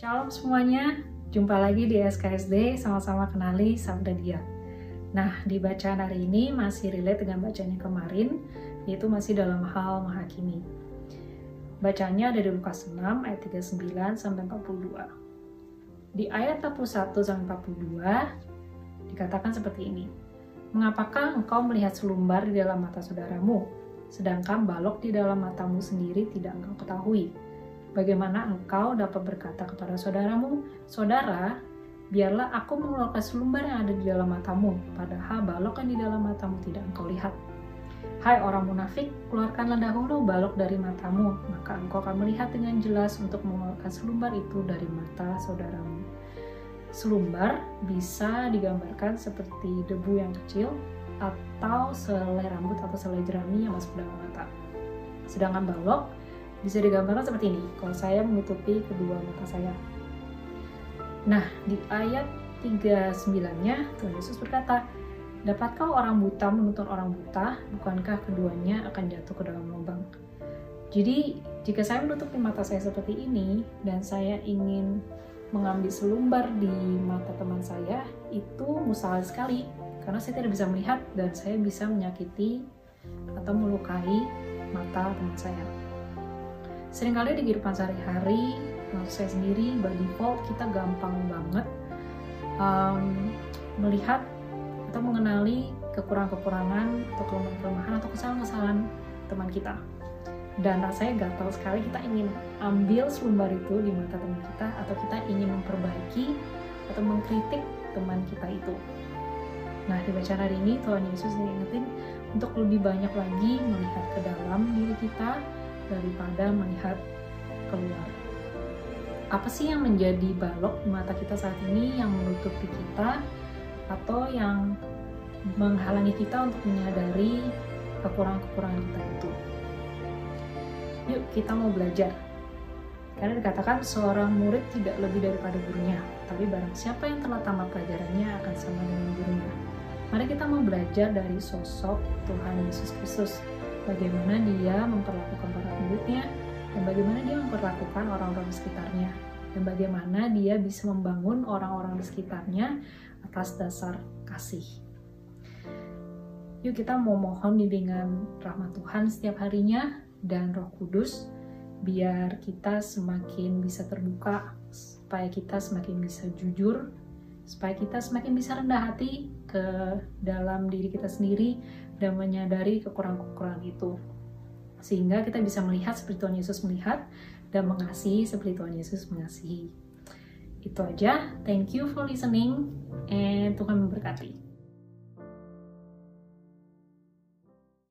Shalom semuanya, jumpa lagi di SKSD, sama-sama kenali Sabda Dia. Nah, di bacaan hari ini masih relate dengan bacaan yang kemarin, yaitu masih dalam hal menghakimi. Bacanya ada di Lukas 6 ayat 39 sampai 42. Di ayat 41 sampai 42 dikatakan seperti ini. Mengapakah engkau melihat selumbar di dalam mata saudaramu, sedangkan balok di dalam matamu sendiri tidak engkau ketahui? Bagaimana engkau dapat berkata kepada saudaramu, Saudara, biarlah aku mengeluarkan selumbar yang ada di dalam matamu, padahal balok yang di dalam matamu tidak engkau lihat. Hai orang munafik, keluarkanlah dahulu balok dari matamu, maka engkau akan melihat dengan jelas untuk mengeluarkan selumbar itu dari mata saudaramu. Selumbar bisa digambarkan seperti debu yang kecil atau selai rambut atau selai jerami yang masuk dalam mata. Sedangkan balok bisa digambarkan seperti ini, kalau saya menutupi kedua mata saya. Nah, di ayat 39-nya Tuhan Yesus berkata, Dapatkah orang buta menuntun orang buta, bukankah keduanya akan jatuh ke dalam lubang? Jadi, jika saya menutupi mata saya seperti ini, dan saya ingin mengambil selumbar di mata teman saya, itu mustahil sekali, karena saya tidak bisa melihat dan saya bisa menyakiti atau melukai mata teman saya. Seringkali di kehidupan sehari-hari, maksud saya sendiri, by default kita gampang banget um, melihat atau mengenali kekurangan-kekurangan atau kelemahan-kelemahan atau kesalahan-kesalahan teman kita. Dan rasanya gatal sekali kita ingin ambil selumbar itu di mata teman kita atau kita ingin memperbaiki atau mengkritik teman kita itu. Nah, di bacaan hari ini Tuhan Yesus ingetin untuk lebih banyak lagi melihat ke dalam diri kita, daripada melihat keluar. Apa sih yang menjadi balok mata kita saat ini yang menutupi kita atau yang menghalangi kita untuk menyadari kekurangan-kekurangan kita itu? Yuk kita mau belajar. Karena dikatakan seorang murid tidak lebih daripada gurunya, tapi barang siapa yang telah tamat pelajarannya akan sama dengan gurunya. Mari kita mau belajar dari sosok Tuhan Yesus Kristus bagaimana dia memperlakukan para muridnya, dan bagaimana dia memperlakukan orang-orang di sekitarnya, dan bagaimana dia bisa membangun orang-orang di sekitarnya atas dasar kasih. Yuk kita mau mohon bimbingan rahmat Tuhan setiap harinya dan roh kudus biar kita semakin bisa terbuka, supaya kita semakin bisa jujur, supaya kita semakin bisa rendah hati ke dalam diri kita sendiri dan menyadari kekurangan-kekurangan itu. Sehingga kita bisa melihat seperti Tuhan Yesus melihat dan mengasihi seperti Tuhan Yesus mengasihi. Itu aja. Thank you for listening and Tuhan memberkati.